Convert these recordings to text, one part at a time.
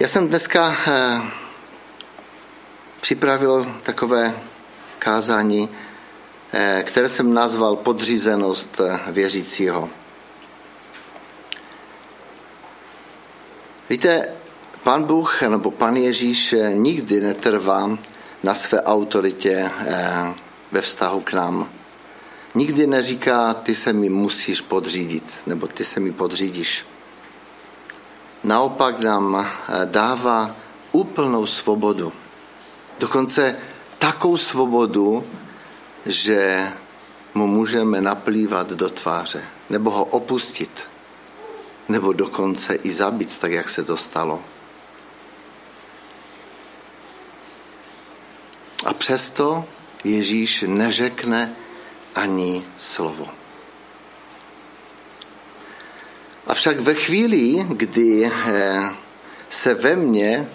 Já jsem dneska eh, připravil takové kázání, eh, které jsem nazval podřízenost eh, věřícího. Víte, pan Bůh nebo pan Ježíš nikdy netrvá na své autoritě ve vztahu k nám. Nikdy neříká, ty se mi musíš podřídit, nebo ty se mi podřídíš naopak nám eh, dává úplnou svobodu. Dokonce takovou svobodu, že mu můžeme naplývat do tváře, nebo ho opustit, nebo dokonce i zabít, tak jak se to stalo. A přesto Ježíš neřekne ani slovo. Avšak ve chvíli, kdy eh, se ve mně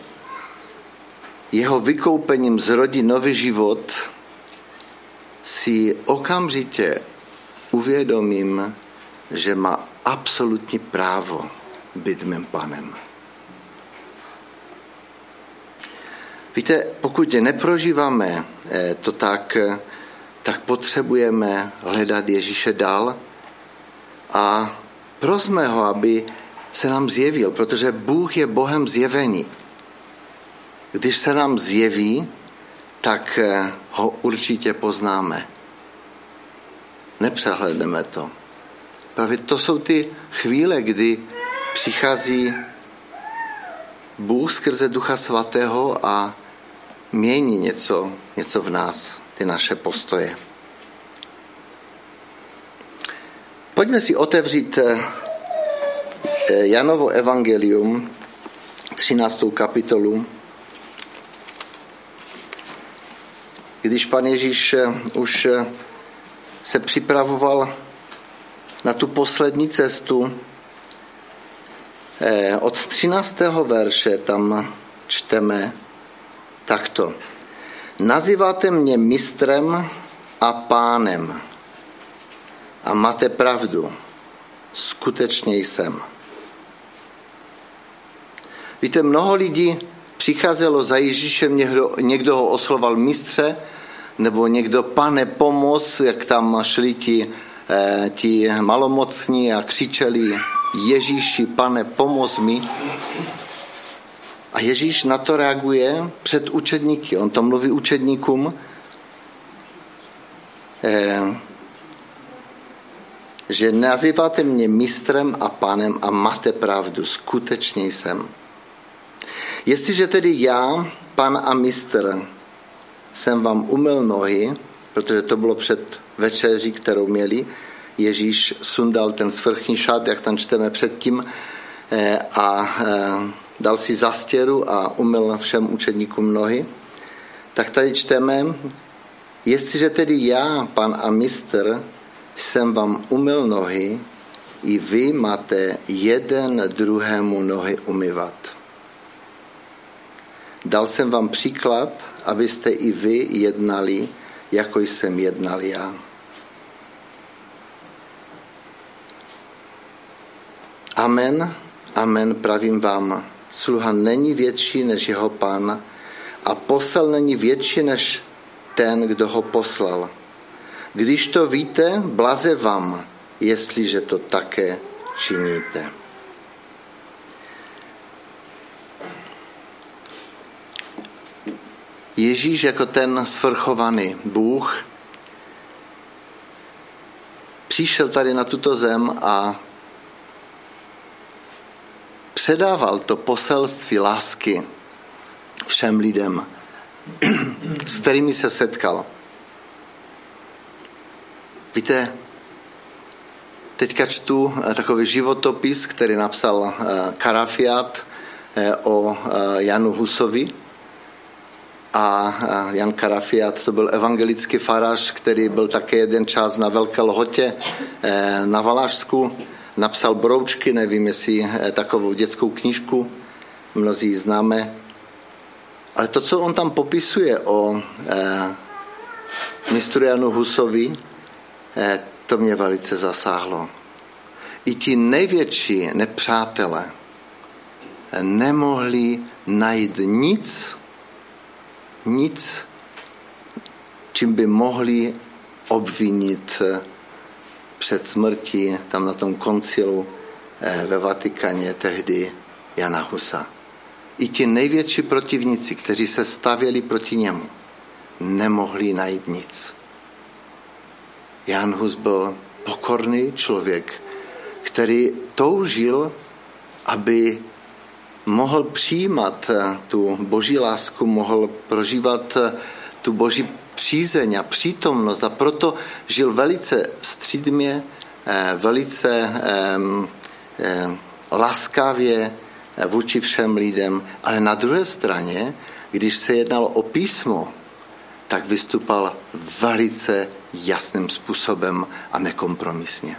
jeho vykoupením zrodí nový život, si okamžitě uvědomím, že má absolutní právo být mým panem. Víte, pokud neprožíváme eh, to tak, tak potřebujeme hledat Ježíše dál a Prosme ho, aby se nám zjevil, protože Bůh je Bohem zjevení. Když se nám zjeví, tak eh, ho určitě poznáme. Nepřehledneme to. Právě to jsou ty chvíle, kdy přichází Bůh skrze Ducha Svatého a mění něco, něco v nás, ty naše postoje. Pojďme si otevřít eh, eh, Janovo evangelium, 13. kapitolu. Když pan Ježíš eh, už se připravoval na tu poslední cestu, od 13. verše tam čteme takto. Nazýváte mě mistrem a pánem a máte pravdu, skutečně jsem. Víte, mnoho lidí přicházelo za Ježíšem, někdo, někdo ho osloval mistře, nebo někdo pane pomoz, jak tam šli ti, eh, ti malomocní a křičeli Ježíši, pane pomoz mi. A Ježíš na to reaguje před učedníky. On to mluví učedníkům. Že nazýváte mě mistrem a panem a máte pravdu, skutečně jsem. Jestliže tedy já, pan a mistr, jsem vám umyl nohy, protože to bylo před večeří, kterou měli, Ježíš sundal ten svrchní šat, jak tam čteme předtím, eh, a eh, dal si zastěru a umyl všem učedníkům nohy, tak tady čteme, jestliže tedy já, pan a mistr, jsem vám umyl nohy, i vy máte jeden druhému nohy umyvat. Dal jsem vám příklad, abyste i vy jednali, jako jsem jednal já. Amen, amen, pravím vám, sluha není větší než jeho pán a posel není větší než ten, kdo ho poslal. Když to víte, blaze vám, jestliže to také činíte. Ježíš jako ten svrchovaný Bůh přišel tady na tuto zem a předával to poselství lásky všem lidem, s kterými se setkal. Víte, teďka čtu eh, takový životopis, který napsal eh, Karafiat eh, o Janu Husovi. A Jan Karafiat to byl evangelický farář, který byl také jeden čas na Velké Lhotě na Valašsku. Napsal Broučky, nevím, jestli takovou dětskou knížku, mnozí známe. Ale to, co on tam popisuje o mistru Janu Husovi, to mě velice zasáhlo. I ti největší nepřátelé nemohli najít nic, nic, čím by mohli obvinit před smrtí tam na tom koncilu eh, ve Vatikaně tehdy Jana Husa. I ti největší protivníci, kteří se stavěli proti němu, nemohli najít nic. Jan Hus byl pokorný člověk, který toužil, aby mohl přijímat eh, tu boží lásku, mohl prožívat eh, tu boží přízeň a přítomnost. A proto žil velice střídmě, eh, velice laskavě vůči všem lidem, ale na druhé straně, když se jednalo o písmo, tak vystupal velice jasným způsobem a nekompromisně.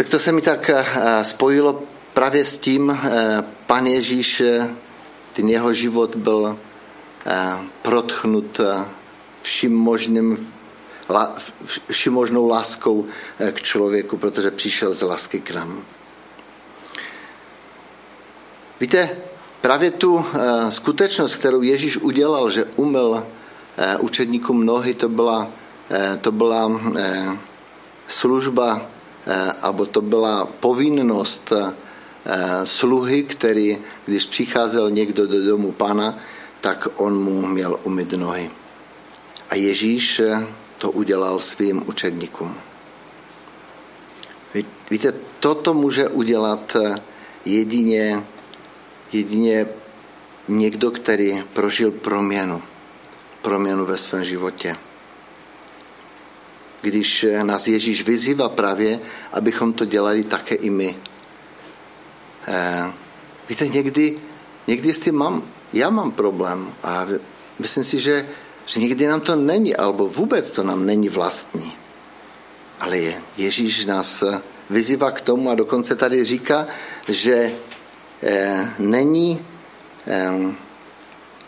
Tak to se mi tak eh, spojilo právě s tím, eh, pan Ježíš, eh, ten jeho život byl protchnut vším možným, vším možnou láskou k člověku, protože přišel z lásky k nám. Víte, právě tu skutečnost, kterou Ježíš udělal, že umyl učedníkům nohy, to byla, to byla služba Eh, abo to byla povinnost eh, sluhy, který, když přicházel někdo do domu pana, tak on mu měl umyt nohy. A Ježíš eh, to udělal svým učedníkům. Víte, toto může udělat jedině, jedině někdo, který prožil proměnu. Proměnu ve svém životě když nás Ježíš vyzývá právě, abychom to dělali také i my. Eh, víte, někdy, někdy s tím mám, já mám problém a myslím si, že, že někdy nám to není, alebo vůbec to nám není vlastní. Ale je, Ježíš nás vyzývá k tomu a dokonce tady říká, že eh, není, eh,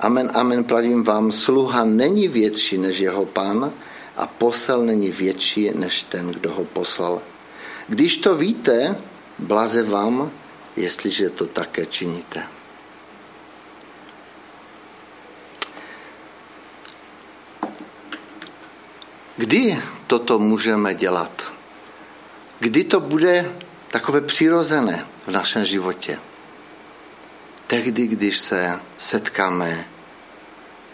amen, amen, pravím vám, sluha není větší než jeho pán, a posel není větší než ten, kdo ho poslal. Když to víte, blaze vám, jestliže to také činíte. Kdy toto můžeme dělat? Kdy to bude takové přirozené v našem životě? Tehdy, když se setkáme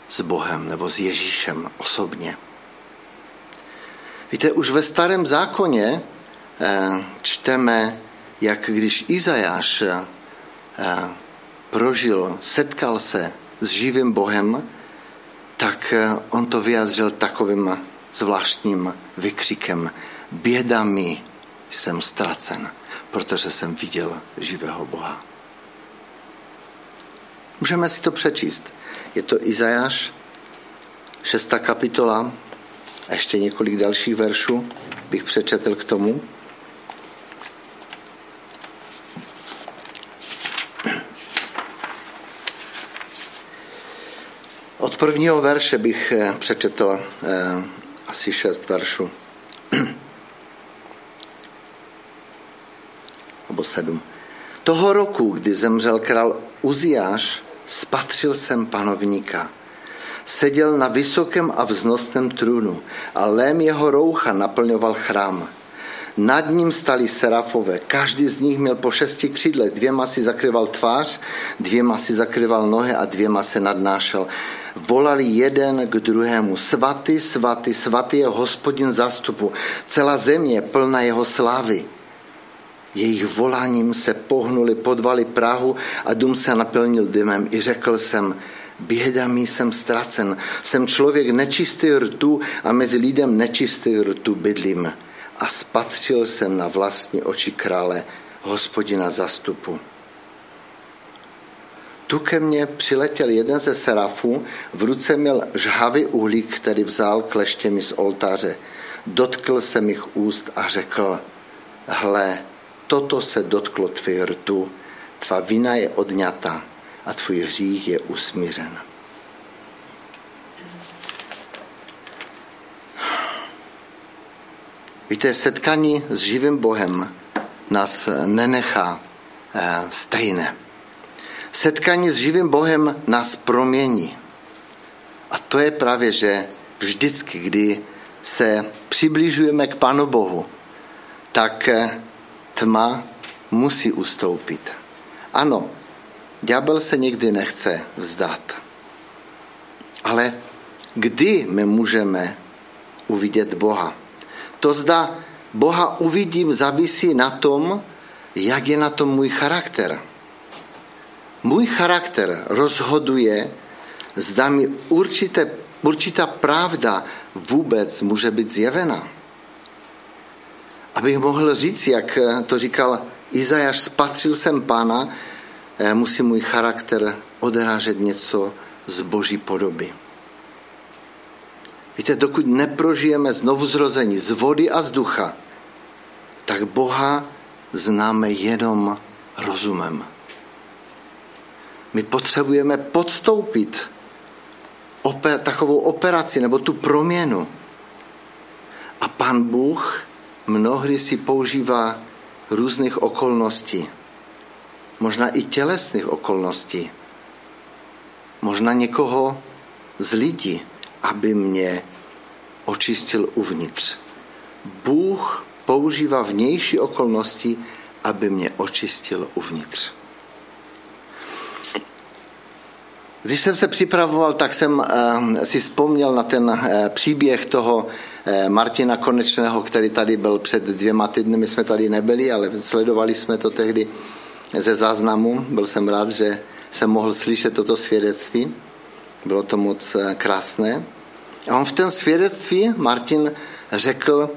s Bohem nebo s Ježíšem osobně. Víte, už ve starém zákoně eh, čteme, jak když Izajáš eh, prožil, setkal se s živým Bohem, tak eh, on to vyjádřil takovým zvláštním vykřikem. Běda mi, jsem ztracen, protože jsem viděl živého Boha. Můžeme si to přečíst. Je to Izajáš, 6. kapitola, a ještě několik dalších veršů bych přečetl k tomu. Od prvního verše bych eh, přečetl eh, asi šest veršů. Nebo sedm. Toho roku, kdy zemřel král Uziáš, spatřil jsem panovníka – seděl na vysokém a vznosném trůnu a lém jeho roucha naplňoval chrám. Nad ním stali serafové, každý z nich měl po šesti křídle, dvěma si zakryval tvář, dvěma si zakryval nohy a dvěma se nadnášel. Volali jeden k druhému, svatý, svatý, svatý je hospodin zastupu, celá země plná jeho slávy. Jejich voláním se pohnuli podvali Prahu a dům se naplnil dymem. I řekl jsem, Běda mi jsem ztracen. Jsem člověk nečistý rtu a mezi lidem nečistý rtu bydlím. A spatřil jsem na vlastní oči krále, hospodina zastupu. Tu ke mně přiletěl jeden ze serafů, v ruce měl žhavý uhlík, který vzal kleštěmi z oltáře. Dotkl se mých úst a řekl, hle, toto se dotklo tvých rtu, tvá vina je odňata a tvůj hřích je usmířen. Víte, setkání s živým Bohem nás nenechá eh, stejné. Setkání s živým Bohem nás promění. A to je právě, že vždycky, kdy se přibližujeme k Pánu Bohu, tak eh, tma musí ustoupit. Ano, ďábel se nikdy nechce vzdát. Ale kdy my můžeme uvidět Boha? To zda Boha uvidím závisí na tom, jak je na tom můj charakter. Můj charakter rozhoduje, zda mi určité, určitá pravda vůbec může být zjevena. Abych mohl říct, jak to říkal Izajáš, spatřil jsem pána, eh, musí můj charakter odrážet něco z boží podoby. Víte, dokud neprožijeme znovu zrození z vody a z ducha, tak Boha známe jenom rozumem. My potřebujeme podstoupit oper, takovou operaci nebo tu proměnu. A pan Bůh mnohdy si používá různých okolností, možná i tělesných okolností, možná někoho z lidí, aby mě očistil uvnitř. Bůh používá vnější okolnosti, aby mě očistil uvnitř. Když jsem se připravoval, tak jsem eh, si vzpomněl na ten eh, příběh toho Martina Konečného, který tady byl před dvěma týdny. My jsme tady nebyli, ale sledovali jsme to tehdy ze záznamu. Byl jsem rád, že jsem mohl slyšet toto svědectví. Bylo to moc krásné. A on v tom svědectví, Martin, řekl,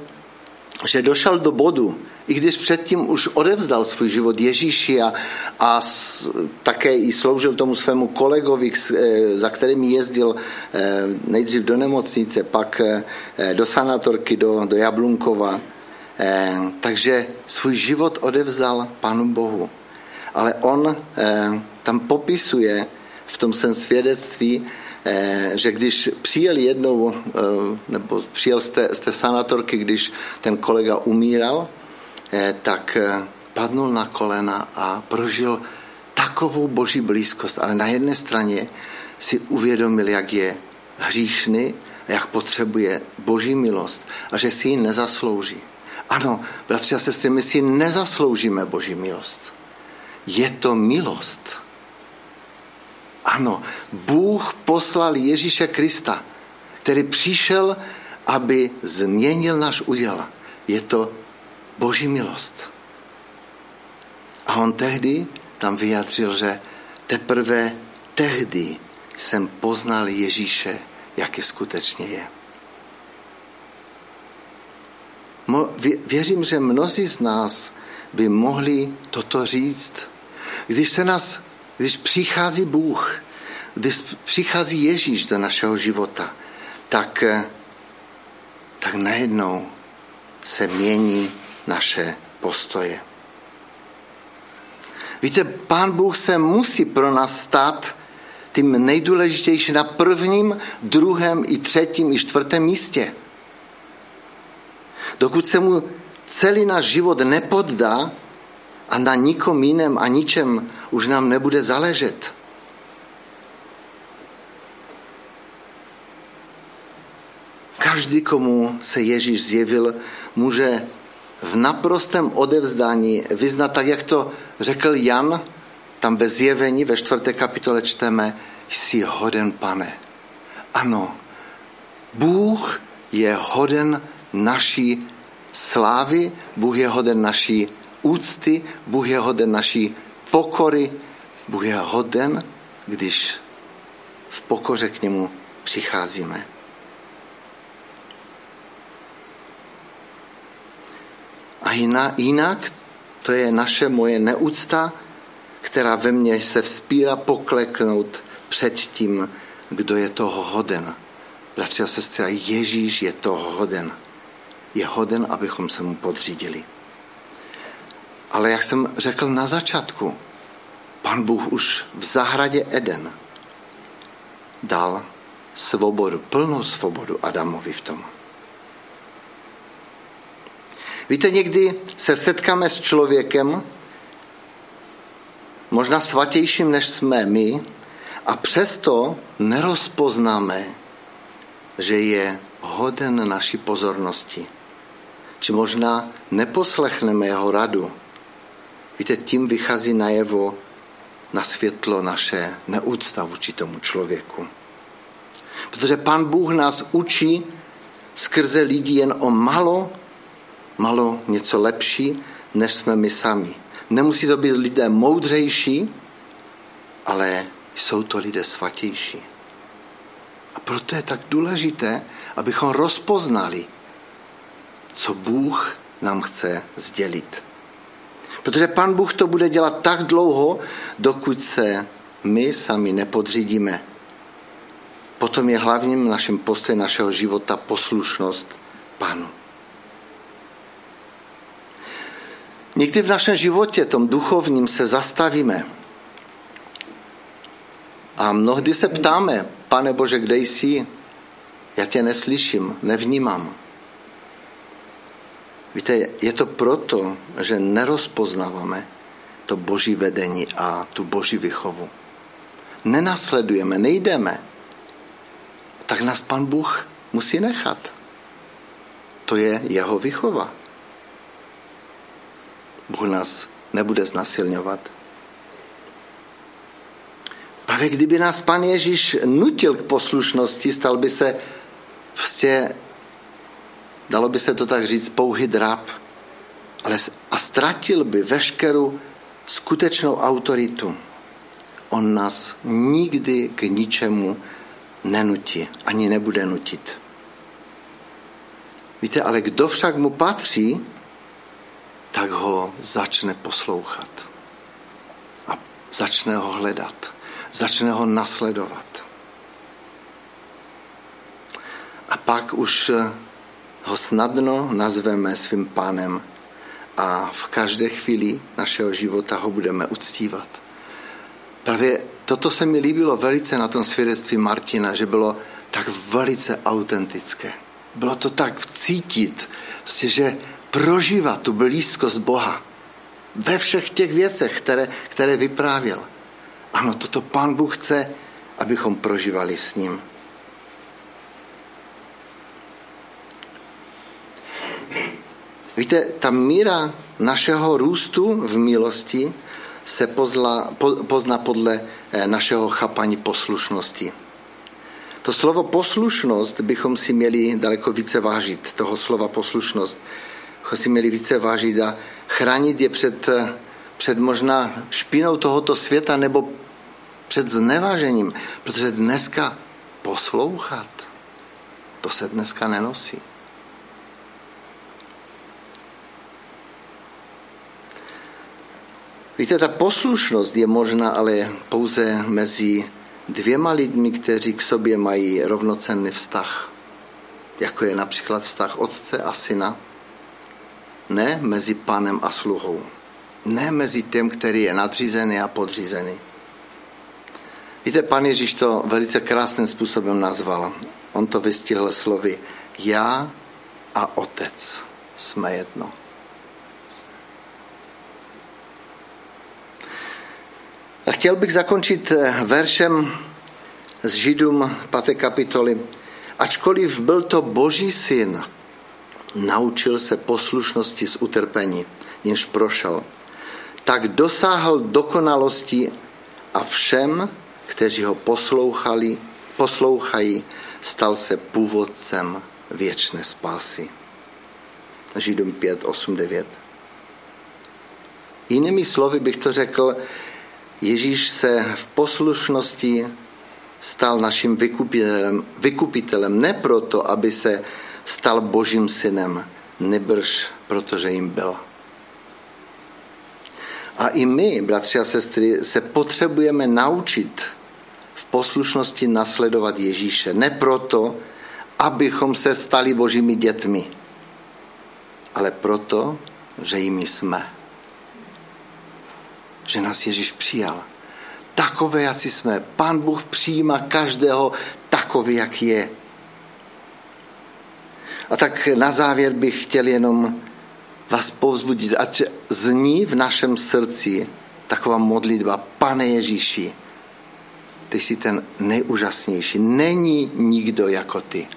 že došel do bodu, i když předtím už odevzdal svůj život Ježíši a, a také i sloužil tomu svému kolegovi, eh, za kterým jezdil eh, nejdřív do nemocnice, pak eh, do sanatorky, do, do Jablunkova. Takže svůj život odevzdal Panu Bohu. Ale on tam popisuje v tom svém svědectví, že když přijel jednou, nebo přijel z té, z té sanatorky, když ten kolega umíral, tak padnul na kolena a prožil takovou boží blízkost. Ale na jedné straně si uvědomil, jak je hříšný, jak potřebuje boží milost a že si ji nezaslouží. Ano, bratři a sestry, my si nezasloužíme boží milost. Je to milost ano, Bůh poslal Ježíše Krista, který přišel, aby změnil náš uděl. Je to boží milost. A on tehdy tam vyjadřil, že teprve tehdy jsem poznal Ježíše, jaký skutečně je. Věřím, že mnozí z nás by mohli toto říct. Když se nás když přichází Bůh, když přichází Ježíš do našeho života, tak, eh, tak najednou se mění naše postoje. Víte, Pán Bůh se musí pro nás stát tím nejdůležitějším na prvním, druhém i třetím i čtvrtém místě. Dokud se mu celý náš život nepoddá a na nikom jiném a ničem už nám nebude záležet. Každý, komu se Ježíš zjevil, může v naprostém odevzdání vyznat, tak jak to řekl Jan, tam ve zjevení ve čtvrté kapitole čteme, jsi hoden, pane. Ano, Bůh je hoden naší slávy, Bůh je hoden naší úcty, Bůh je hoden naší pokory. Bůh je hoden, když v pokoře k němu přicházíme. A jinak to je naše moje neúcta, která ve mně se vzpírá pokleknout před tím, kdo je toho hoden. Bratři a sestry, Ježíš je toho hoden. Je hoden, abychom se mu podřídili. Ale jak jsem řekl na začátku, pan Bůh už v zahradě Eden dal svobodu, plnou svobodu Adamovi v tom. Víte, někdy se setkáme s člověkem, možná svatějším, než jsme my, a přesto nerozpoznáme, že je hoden naší pozornosti. Či možná neposlechneme jeho radu. Víte, tím vychází najevo na světlo naše neúcta vůči tomu člověku. Protože pan Bůh nás učí skrze lidi jen o malo, malo něco lepší, než jsme my sami. Nemusí to být lidé moudřejší, ale jsou to lidé svatější. A proto je tak důležité, abychom rozpoznali, co Bůh nám chce sdělit. Protože pan Bůh to bude dělat tak dlouho, dokud se my sami nepodřídíme. Potom je hlavním naším postojem našeho života poslušnost Panu. Někdy v našem životě, tom duchovním, se zastavíme a mnohdy se ptáme, pane Bože, kde jsi? Já tě neslyším, nevnímám. Víte, je to proto, že nerozpoznáváme to boží vedení a tu boží vychovu. Nenasledujeme, nejdeme. Tak nás pan Bůh musí nechat. To je jeho vychova. Bůh nás nebude znasilňovat. Právě kdyby nás pan Ježíš nutil k poslušnosti, stal by se prostě, dalo by se to tak říct, pouhý drap, ale a ztratil by veškerou skutečnou autoritu. On nás nikdy k ničemu nenutí, ani nebude nutit. Víte, ale kdo však mu patří, tak ho začne poslouchat a začne ho hledat začne ho nasledovat. A pak už eh, ho snadno nazveme svým pánem a v každé chvíli našeho života ho budeme uctívat. Právě toto se mi líbilo velice na tom svědectví Martina, že bylo tak velice autentické. Bylo to tak cítit, prostě, že prožívá tu blízkost Boha ve všech těch věcech, které, které vyprávěl. Ano, toto Pán Bůh chce, abychom prožívali s ním. Víte, ta míra našeho růstu v milosti se pozla, po, pozná podle eh, našeho chápaní poslušnosti. To slovo poslušnost bychom si měli daleko více vážit. Toho slova poslušnost si měli více vážit a chránit je před eh, před možná špinou tohoto světa nebo před znevažením, protože dneska poslouchat, to se dneska nenosí. Víte, ta poslušnost je možná ale pouze mezi dvěma lidmi, kteří k sobě mají rovnocenný vztah. Jako je například vztah otce a syna. Ne mezi panem a sluhou. Ne mezi tím, který je nadřízený a podřízený. Víte, pan Ježíš to velice krásným způsobem nazval. On to vystihl slovy já a otec jsme jedno. A chtěl bych zakončit eh, veršem z Židům 5. kapitoly. Ačkoliv byl to boží syn, naučil se poslušnosti z utrpení, jenž prošel tak dosáhl dokonalosti a všem, kteří ho poslouchali, poslouchají, stal se původcem věčné spásy. Židům 5, 8, 9. Jinými slovy bych to řekl, Ježíš se v poslušnosti stal naším vykupitelem, vykupitelem ne proto, aby se stal božím synem, nebrž protože jim byl. A i my, bratři a sestry, se potřebujeme naučit v poslušnosti nasledovat Ježíše. Ne proto, abychom se stali božími dětmi, ale proto, že jimi jsme. Že nás Ježíš přijal. Takové, jak jsme. Pán Bůh přijímá každého takový, jak je. A tak na závěr bych chtěl jenom vás povzbudit, ať zní v našem srdci taková modlitba, pane Ježíši, ty jsi ten nejúžasnější. Není nikdo jako ty.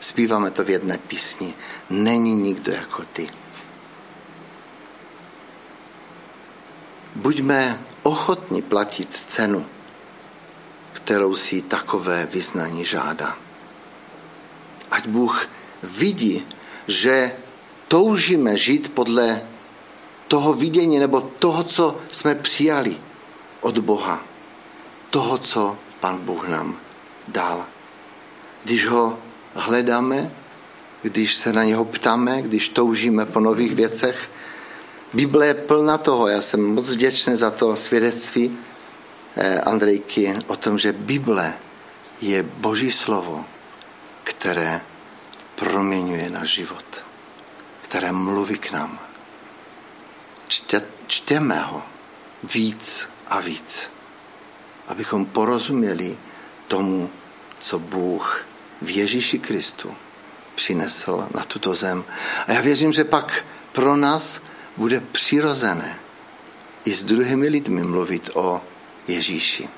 Zpíváme to v jedné písni. Není nikdo jako ty. Buďme ochotni platit cenu, kterou si takové vyznání žádá. Ať Bůh vidí, že toužíme žít podle toho vidění nebo toho, co jsme přijali od Boha. Toho, co Pan Bůh nám dal. Když ho hledáme, když se na něho ptáme, když toužíme po nových věcech, Bible je plná toho. Já jsem moc vděčný za to svědectví eh, Andrejky o tom, že Bible je Boží slovo, které proměňuje náš život, které mluví k nám. Čte, čteme ho víc a víc, abychom porozuměli tomu, co Bůh v Ježíši Kristu přinesl na tuto zem. A já věřím, že pak pro nás bude přirozené i s druhými lidmi mluvit o Ježíši.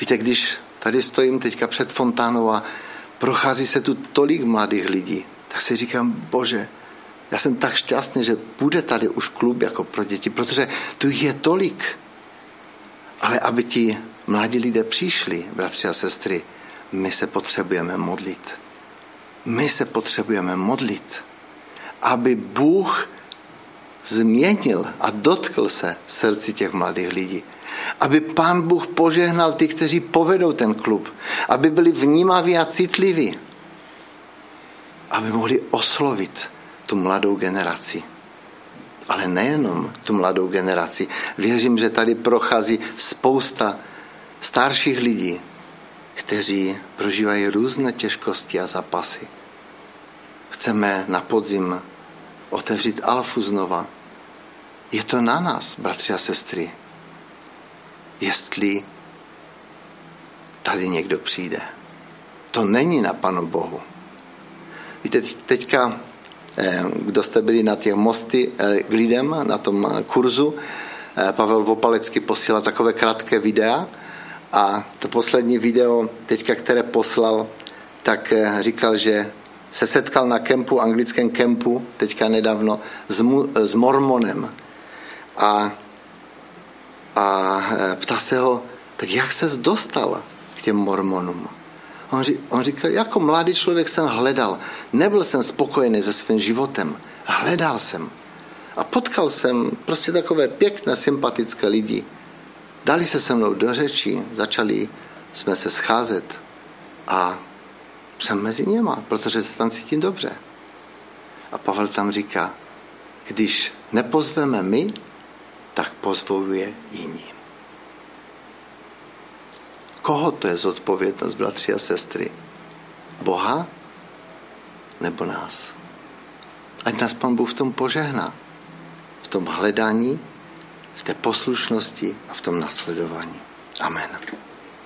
Víte, když tady stojím teďka před fontánou a prochází se tu tolik mladých lidí, tak si říkám, bože, já jsem tak šťastný, že bude tady už klub jako pro děti, protože tu je tolik. Ale aby ti mladí lidé přišli, bratři a sestry, my se potřebujeme modlit. My se potřebujeme modlit, aby Bůh změnil a dotkl se srdci těch mladých lidí. Aby pán Bůh požehnal ty, kteří povedou ten klub. Aby byli vnímaví a citliví. Aby mohli oslovit tu mladou generaci. Ale nejenom tu mladou generaci. Věřím, že tady prochází spousta starších lidí, kteří prožívají různé těžkosti a zapasy. Chceme na podzim otevřít alfu znova. Je to na nás, bratři a sestry, jestli tady někdo přijde. To není na Panu Bohu. Víte, teďka, eh, kdo jste byli na těch mosty eh, k lidem, na tom eh, kurzu, Pavel Vopalecký posílal takové krátké videa a to poslední video, teďka, které poslal, tak říkal, že se setkal na kempu, anglickém kempu, teďka nedávno, s, mu, s mormonem. A, a e, ptá se ho, tak jak se dostal k těm mormonům? On, on říkal, jako mladý člověk jsem hledal. Nebyl jsem spokojený se svým životem. Hledal jsem. A potkal jsem prostě takové pěkné, sympatické lidi. Dali se se mnou do řeči, začali jsme se scházet a jsem mezi něma, protože se tam cítím dobře. A Pavel tam říká, když nepozveme my, tak pozvou je jiní. Koho to je zodpovědnost, bratři a sestry? Boha nebo nás? Ať nás Pan Bůh v tom požehná. V tom hledání, v té poslušnosti a v tom nasledování. Amen.